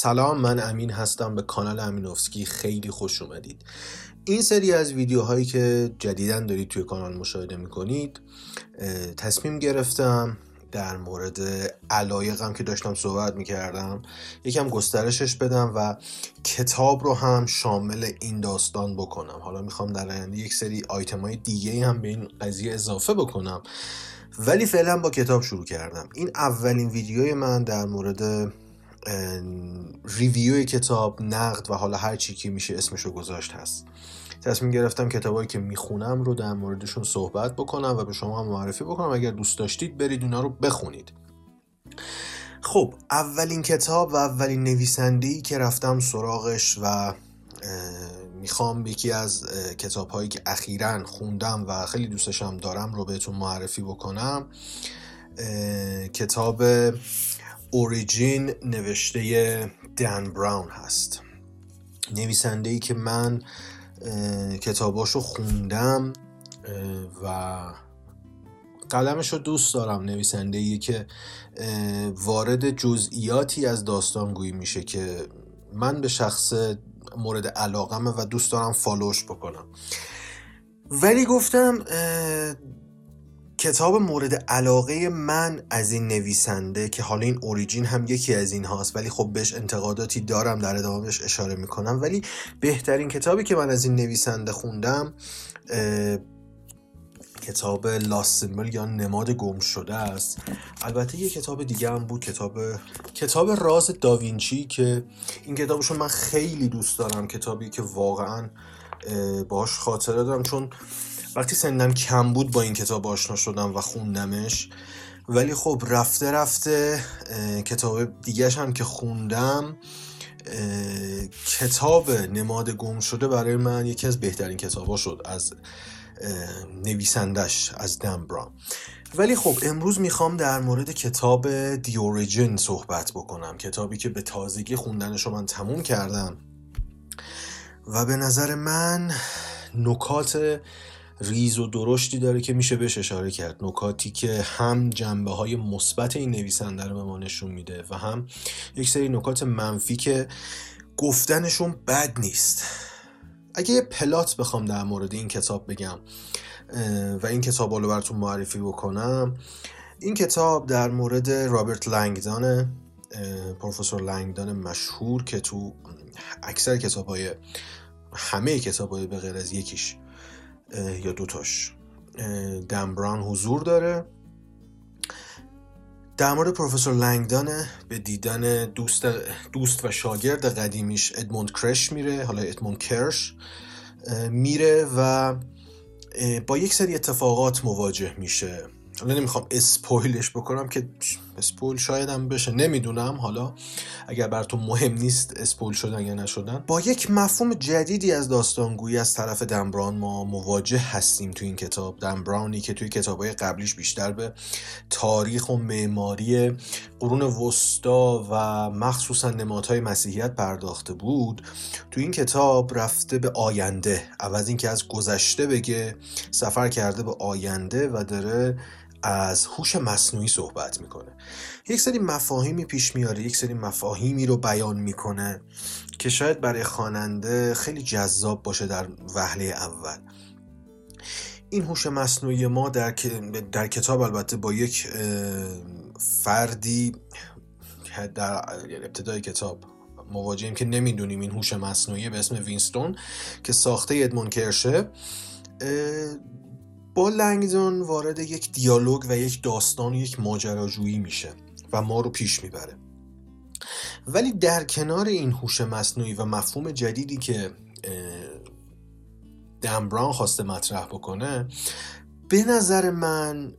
سلام من امین هستم. به کانال امینوفسکی خیلی خوش اومدید. این سری از ویدیوهایی که جدیدا دارید توی کانال مشاهده می‌کنید تصمیم گرفتم در مورد علایقم که داشتم صحبت می‌کردم یکم گسترشش بدم و کتاب رو هم شامل این داستان بکنم. حالا می‌خوام در آینده یک سری آیتم های دیگه هم به این قضیه اضافه بکنم. ولی فعلا با کتاب شروع کردم. این اولین ویدیوی من در مورد ریویو کتاب نقد و حالا هر چی که میشه اسمشو گذاشت هست. تصمیم گرفتم کتابایی که می‌خونم رو در موردشون صحبت بکنم و به شما هم معرفی بکنم. اگر دوست داشتید برید اونا رو بخونید. خب اولین کتاب و اولین نویسنده که رفتم سراغش و می‌خوام یکی از کتاب هایی که اخیرا خوندم و خیلی دوستشم دارم رو بهتون معرفی بکنم کتاب اوریجین نوشته دن براون هست. نویسنده ای که من کتاباشو خوندم و قلمش رو دوست دارم. نویسنده ای که وارد جزئیاتی از داستانگویی میشه که من به شخص مورد علاقمه و دوست دارم فالوش بکنم. ولی گفتم کتاب مورد علاقه من از این نویسنده که حالا این اوریجین هم یکی از این هاست ولی خب بهش انتقاداتی دارم در ادامه بهش اشاره می‌کنم. ولی بهترین کتابی که من از این نویسنده خوندم کتاب لاست یا نماد گم شده است. البته یه کتاب دیگه هم بود کتاب کتاب راز داوینچی که این کتابشو من خیلی دوست دارم. کتابی که واقعا باش خاطره دارم چون وقتی سنم کم بود با این کتاب آشنا شدم و خوندمش ولی خب رفته رفته کتاب دیگه هم که خوندم کتاب نماد گم شده برای من یکی از بهترین کتاب ها شد از نویسندش از دمبرا ولی خب امروز می‌خوام در مورد کتاب دی اوریجین صحبت بکنم کتابی که به تازگی خوندنش رو من تموم کردم. و به نظر من نکات ریز و درشتی داره که میشه بهش اشاره کرد. نکاتی که هم جنبه های مثبت این نویسنده رو به ما نشون میده و هم یک سری نکات منفی که گفتنشون بد نیست. اگه یه پلات بخوام در مورد این کتاب بگم و این کتاب رو براتون معرفی بکنم این کتاب در مورد رابرت لنگدان پروفسور لنگدان مشهور که تو اکثر کتاب های همه کتاب های به غیر از یکیش یا دوتاش. دمبران حضور داره. در مورد پروفسور لنگدان به دیدن دوست, دوست و شاگرد قدیمیش ادموند کرش میره حالا ادموند کرش میره و با یک سری اتفاقات مواجه میشه. حالا نمی‌خوام اسپویلش بکنم که اسپویل شاید هم بشه. نمی‌دونم. حالا اگر براتون مهم نیست اسپویل شدن یا نشدن. با یک مفهوم جدیدی از داستانگویی از طرف دمبران ما مواجه هستیم تو این کتاب. دمبرانی که توی کتابهای قبلیش بیشتر به تاریخ و معماری قرون وسطا و مخصوصا نمادهای مسیحیت پرداخته بود تو این کتاب رفته به آینده. عوض اینکه از گذشته بگه سفر کرده به آینده و داره از هوش مصنوعی صحبت می‌کنه. یک سری مفاهیمی پیش میاره یک سری مفاهیمی رو بیان می‌کنه که شاید برای خواننده خیلی جذاب باشه در وهله اول. این هوش مصنوعی ما در, در کتاب البته با یک فردی در ابتدای کتاب مواجهیم که نمی‌دونیم این هوش مصنوعی به اسم وینستون که ساخته ادمون کرشه با لنگزون وارد یک دیالوگ و یک داستان و یک ماجراجویی میشه و ما رو پیش می‌بره. ولی در کنار این هوش مصنوعی و مفهوم جدیدی که دم براون خواسته مطرح بکنه به نظر من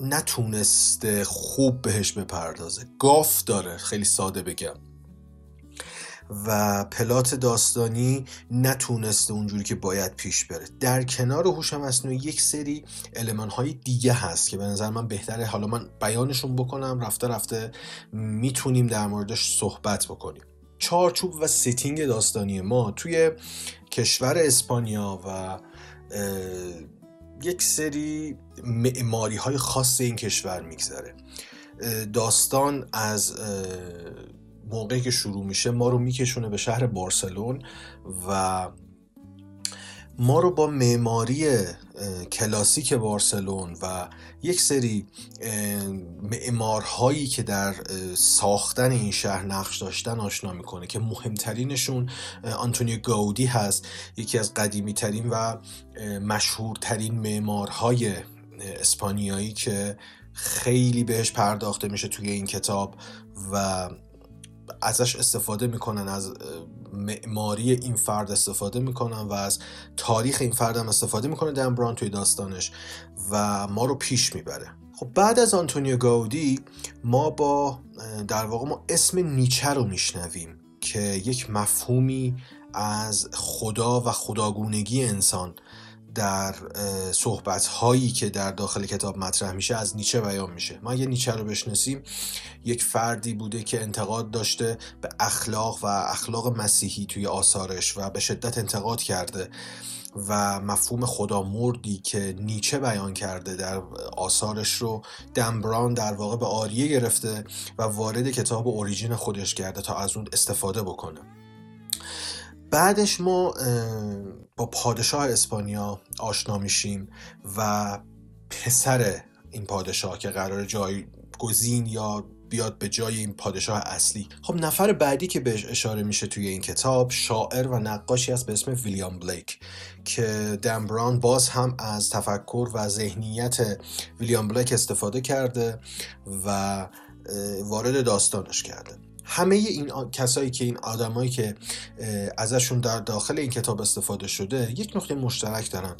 نتونسته خوب بهش بپردازه. گاف داره خیلی ساده بگم. و plot داستانی نتونسته اونجوری که باید پیش بره. در کنار هوش مصنوعی یک سری المان های دیگه هست که به نظر من بهتره. حالا من بیانشون بکنم رفته رفته می‌تونیم در موردش صحبت بکنیم. چارچوب و setting داستانی ما توی کشور اسپانیا و یک سری معماری های خاص این کشور میگذره. داستان از موقعی که شروع میشه ما رو میکشونه به شهر بارسلون و ما رو با معماری کلاسیک بارسلون و یک سری معمارهایی که در ساختن این شهر نقش داشتن آشنا می‌کنه که مهمترینشون آنتونیو گاودی هست یکی از قدیمی ترین و مشهورترین معمارهای اسپانیایی که خیلی بهش پرداخته میشه توی این کتاب و ازش استفاده می‌کنن از معماری این فرد استفاده می‌کنن و از تاریخ این فرد هم استفاده می‌کنه دن بران توی داستانش و ما رو پیش می‌بره. خب بعد از آنتونیو گاودی ما با در واقع ما اسم نیچه رو میشنویم که یک مفهومی از خدا و خداگونگی انسان در صحبت هایی که در داخل کتاب مطرح میشه از نیچه بیان میشه. ما اگه نیچه رو بشناسیم یک فردی بوده که انتقاد داشته به اخلاق و اخلاق مسیحی توی آثارش و به شدت انتقاد کرده و مفهوم خدا مردی که نیچه بیان کرده در آثارش رو دمبران در واقع به آریه گرفته و وارد کتاب اوریجین خودش کرده تا از اون استفاده بکنه. بعدش ما با پادشاه اسپانیا آشنا میشیم و پسر این پادشاه که قرار جای گزین یا بیاد به جای این پادشاه اصلی. خب نفر بعدی که بهش اشاره میشه توی این کتاب شاعر و نقاشی است به اسم ویلیام بلیک که دمبران باز هم از تفکر و ذهنیت ویلیام بلیک استفاده کرده و وارد داستانش کرده. همه این کسایی که این آدمایی که ازشون در داخل این کتاب استفاده شده یک نقطه مشترک دارن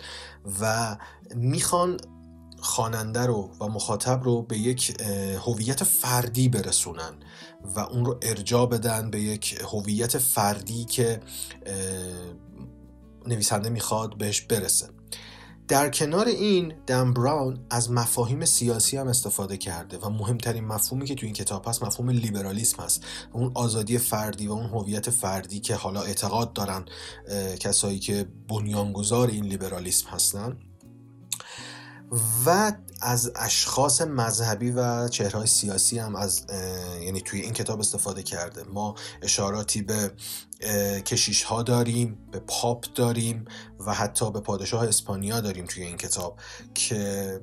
و می‌خوان خواننده رو و مخاطب رو به یک هویت فردی برسونن و اون رو ارجا بدن به یک هویت فردی که نویسنده می‌خواد بهش برسه. در کنار این دم براون از مفاهیم سیاسی هم استفاده کرده و مهمترین مفهومی که تو این کتاب هست مفهوم لیبرالیسم هست اون آزادی فردی و اون هویت فردی که حالا اعتقاد دارن کسایی که بنیانگذار این لیبرالیسم هستن. و از اشخاص مذهبی و چهرهای سیاسی هم از یعنی توی این کتاب استفاده کرده. ما اشاراتی به کشیش ها داریم به پاپ داریم و حتی به پادشاه اسپانیا داریم توی این کتاب که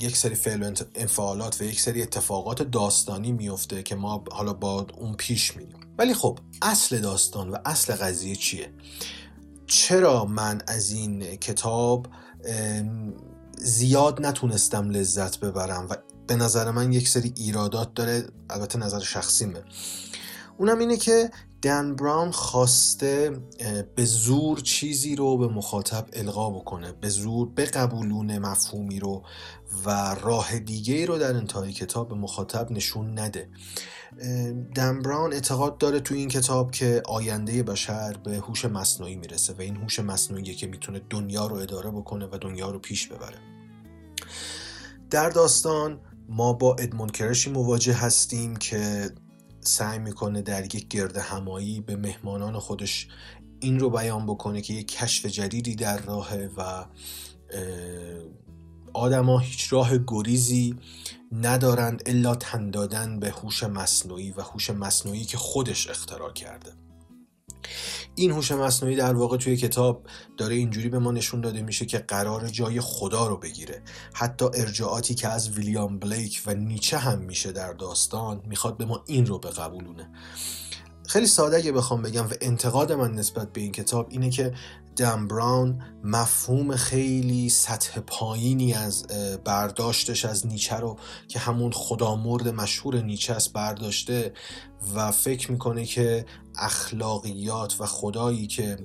یک سری فعل و انفعالات و یک سری اتفاقات داستانی میفته که ما حالا با اون پیش میریم. ولی خب اصل داستان و اصل قضیه چیه؟ چرا من از این کتاب زیاد نتونستم لذت ببرم و به نظر من یک سری ایرادات داره البته نظر شخصیمه. اونم اینه که دن براون خواسته به زور چیزی رو به مخاطب القا بکنه به زور بقبولونه مفهومی رو و راه دیگه رو در انتهای کتاب به مخاطب نشون نده. دن براون اعتقاد داره تو این کتاب که آینده بشر به هوش مصنوعی می‌رسه و این هوش مصنوعی که می‌تونه دنیا رو اداره بکنه و دنیا رو پیش ببره. در داستان ما با ادمون کرشی مواجه هستیم که سعی می‌کنه در یک گرد همایی به مهمانان خودش این رو بیان بکنه که یک کشف جدیدی در راهه و آدما هیچ راه گریزی ندارند الا تن دادن به هوش مصنوعی و هوش مصنوعی که خودش اختراع کرده. این هوش مصنوعی در واقع توی کتاب داره اینجوری به ما نشون داده میشه که قرار جای خدا رو بگیره. حتی ارجاعاتی که از ویلیام بلیک و نیچه هم میشه در داستان می‌خواد به ما این رو بقبولونه. خیلی ساده اگه بخوام بگم و انتقاد من نسبت به این کتاب اینه که دم براون مفهوم خیلی سطح پایینی از برداشتش از نیچه رو که همون خدامرد مشهور نیچه است برداشته و فکر می‌کنه که اخلاقیات و خدایی که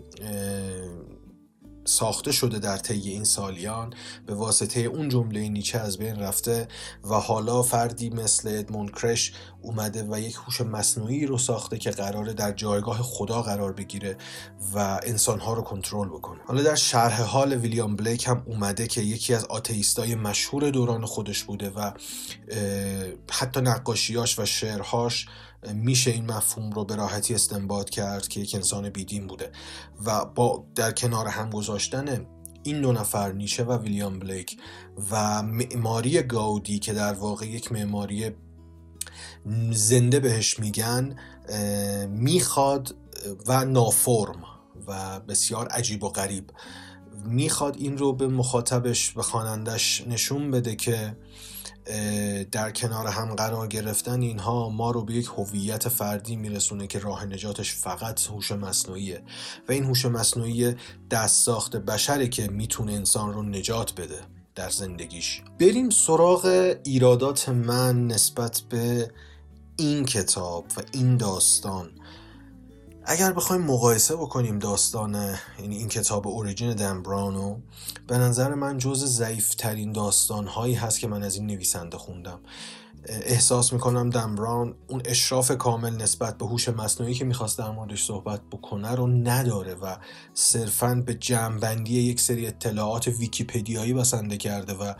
ساخته شده در طی این سالیان به واسطه اون جمله نیچه از بین رفته و حالا فردی مثل ادموند کرش اومده و یک هوش مصنوعی رو ساخته که قراره در جایگاه خدا قرار بگیره و انسانها رو کنترل بکنه. حالا در شرح حال ویلیام بلیک هم اومده که یکی از آتئیستای مشهور دوران خودش بوده و حتی نقاشیاش و شعرهاش میشه این مفهوم رو به راحتی استنباط کرد که یک انسان بیدین بوده. و با در کنار هم گذاشتن این دو نفر نیچه و ویلیام بلیک و معماری گاودی که در واقع یک معماری زنده بهش میگن می‌خواد و نافرم و بسیار عجیب و غریب. می‌خواد این رو به مخاطبش و خوانندش نشون بده که در کنار هم قرار گرفتن اینها ما رو به یک هویت فردی میرسونه که راه نجاتش فقط هوش مصنوعیه. و این هوش مصنوعی دست ساخت بشره که می‌تونه انسان رو نجات بده در زندگیش. بریم سراغ ایرادات من نسبت به این کتاب و این داستان. اگر بخوایم مقایسه بکنیم داستان یعنی این کتاب اوریجین دن براونو به نظر من جز ضعیفترین داستان هایی هست که من از این نویسنده خوندم. احساس می‌کنم دن براون اون اشراف کامل نسبت به هوش مصنوعی که می‌خواست در موردش صحبت بکنه رو نداره و صرفا به جمعبندی یک سری اطلاعات ویکیپدیایی بسنده کرده و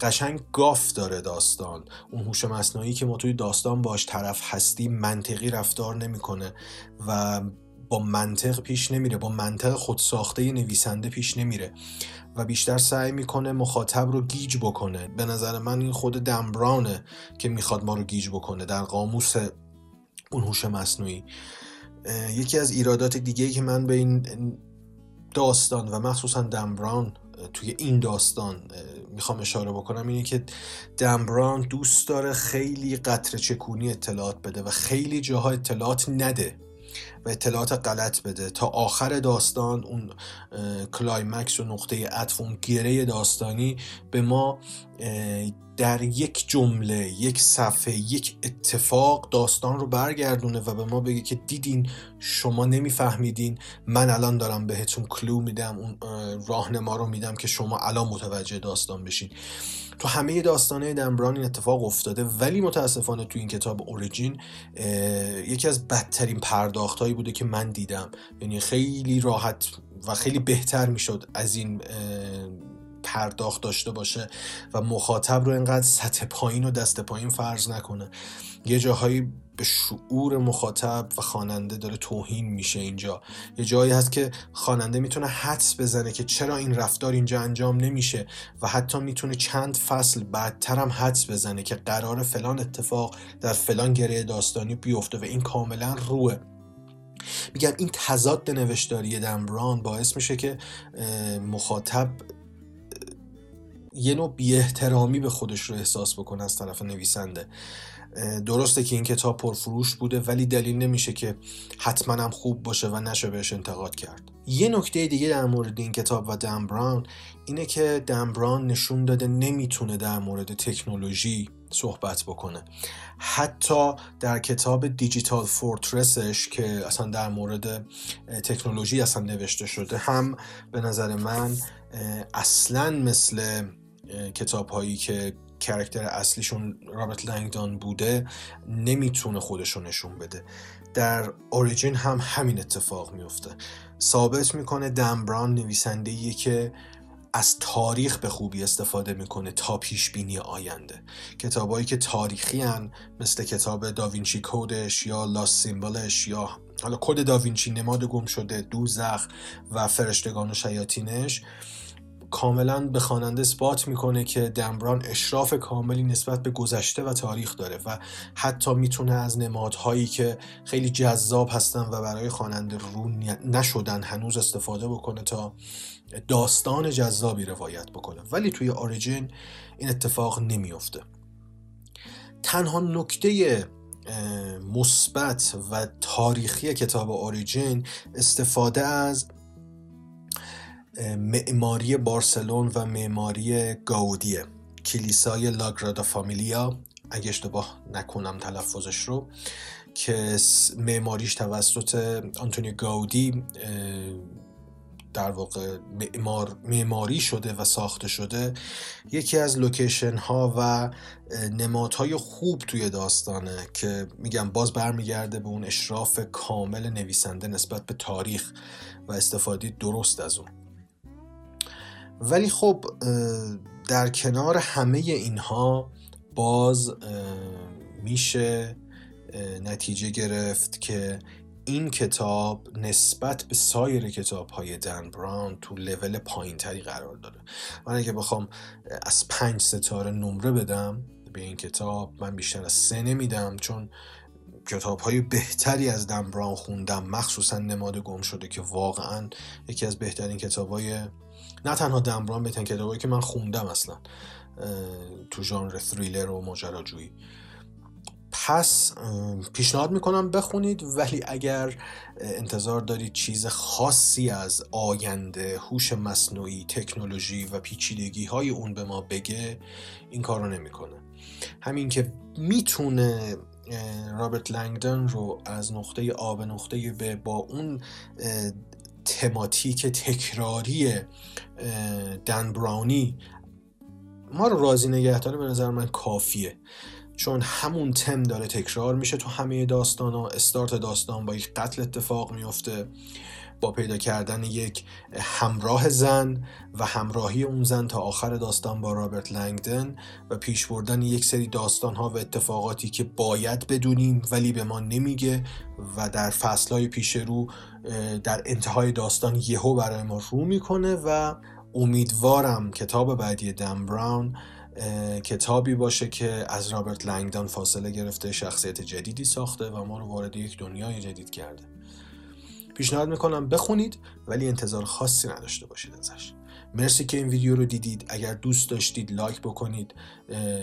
قشنگ گاف داره داستان. اون هوش مصنوعی که ما توی داستان باش طرف هستیم منطقی رفتار نمی‌کنه و با منطق پیش نمیره با منطق خودساخته نویسنده پیش نمیره و بیشتر سعی می‌کنه مخاطب رو گیج بکنه. به نظر من این خود دمبرانه که می‌خواد ما رو گیج بکنه در قاموس اون هوش مصنوعی. یکی از ایرادات دیگه که من به این داستان و مخصوصا دمبران توی این داستان می‌خوام اشاره بکنم اینه که دمبران دوست داره خیلی قطر چکونی اطلاعات بده و خیلی جاها اطلاعات نده. و اطلاعات غلط بده. تا آخر داستان اون کلایمکس و نقطه عطف اون گره داستانی به ما در یک جمله یک صفحه یک اتفاق داستان رو برگردونه و به ما بگه که دیدین شما نمیفهمیدین. من الان دارم بهتون کلو میدم اون راهنما رو میدم که شما الان متوجه داستان بشین. تو همه داستانه دمبران این اتفاق افتاده ولی متاسفانه تو این کتاب اوریجین یکی از بدترین بوده که من دیدم. یعنی خیلی راحت و خیلی بهتر می‌شد از این پرداخت داشته باشه و مخاطب رو اینقدر سطح پایین و دست پایین فرض نکنه. یه جاهایی به شعور مخاطب و خواننده داره توهین میشه اینجا. یه جایی هست که خواننده می‌تونه حدس بزنه که چرا این رفتار اینجا انجام نمیشه و حتی می‌تونه چند فصل بعدتر هم حدس بزنه که قرار فلان اتفاق در فلان گره داستانی بیفته و این کاملا روه. میگم این تضاد نوشتاری دمبران باعث میشه که مخاطب یه نوع بی احترامی به خودش رو احساس بکنه از طرف نویسنده. درسته که این کتاب پرفروش بوده ولی دلیل نمیشه که حتما هم خوب باشه و نشه بهش انتقاد کرد. یه نکته دیگه در مورد این کتاب و دم براون اینه که دم براون نشون داده نمی‌تونه در مورد تکنولوژی صحبت بکنه. حتی در کتاب دیجیتال فورترسش که اصلا در مورد تکنولوژی اصلا نوشته شده هم به نظر من اصلا مثل کتاب هایی که کرکتر اصلیشون رابرت لنگدان بوده نمی‌تونه خودشو نشون بده. در اوریجین هم همین اتفاق میفته ثابت می‌کنه دمبران نویسنده که از تاریخ به خوبی استفاده می‌کنه تا پیش بینی آینده. کتابایی که تاریخی هن مثل کتاب داوینچی کودش یا لاس سیمبلش یا حالا کد داوینچی نماد گم شده دوزخ و فرشتگان و شیاطینش کاملا به خواننده اثبات می‌کنه که دمبران اشراف کاملی نسبت به گذشته و تاریخ داره و حتی می‌تونه از نمادهایی که خیلی جذاب هستن و برای خواننده رو نشدن هنوز استفاده بکنه تا داستان جذابی روایت بکنه. ولی توی اوریجین این اتفاق نمیافته. تنها نکته مثبت و تاریخی کتاب اوریجین استفاده از معماری بارسلون و معماری گاودیه کلیسای لاگرادا فامیلیا اگه اشتباه نکنم تلفظش رو که معماریش توسط آنتونیو گاودی در واقع معمار معماری شده و ساخته شده. یکی از لوکیشن ها و نمادهای خوب توی داستانه که میگم باز برمیگرده به اون اشراف کامل نویسنده نسبت به تاریخ و استفاده درست از اون. ولی خب در کنار همه اینها باز میشه نتیجه گرفت که این کتاب نسبت به سایر کتاب های دن براون تو لول پایین تری قرار داره من اگه بخوام از پنج ستاره نمره بدم به این کتاب من بیشتر از سه نمیدم چون کتاب های بهتری از دم براون خوندم مخصوصا نماد گم شده که واقعا یکی از بهترین کتاب های نه تنها دم براون بهترین کتاب که من خوندم اصلا تو ژانر تریلر و ماجراجویی. پس پیشنهاد می‌کنم بخونید ولی اگر انتظار دارید چیز خاصی از آینده هوش مصنوعی تکنولوژی و پیچیدگی های اون به ما بگه این کار رو نمی‌کنه. همین که می‌تونه رابرت لنگدن رو از نقطه آ به نقطه به با اون تماتیک تکراری دن براونی. ما رو راضی نگه داره به نظر من کافیه. چون همون تم داره تکرار میشه تو همه داستان ها استارت داستان با یک قتل اتفاق میفته. با پیدا کردن یک همراه زن و همراهی اون زن تا آخر داستان با رابرت لنگدن و پیش بردن یک سری داستان ها و اتفاقاتی که باید بدونیم ولی به ما نمیگه و در فصلهای پیش رو در انتهای داستان یهو برای ما رو می‌کنه و امیدوارم کتاب بعدی دم براون کتابی باشه که از رابرت لنگدان فاصله گرفته شخصیت جدیدی ساخته و ما رو وارد یک دنیای جدید کرده. پیشنهاد می‌کنم بخونید ولی انتظار خاصی نداشته باشید ازش. مرسی که این ویدیو رو دیدید. اگر دوست داشتید لایک بکنید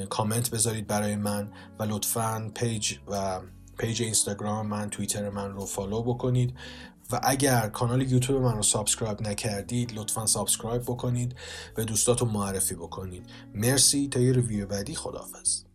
کامنت بذارید برای من و لطفا page و page اینستاگرام من توییتر من رو follow بکنید. و اگر کانال یوتیوب من رو subscribe نکردید لطفا subscribe بکنید به دوستاتون معرفی بکنید. مرسی. تا یه review بعدی. خداحافظ.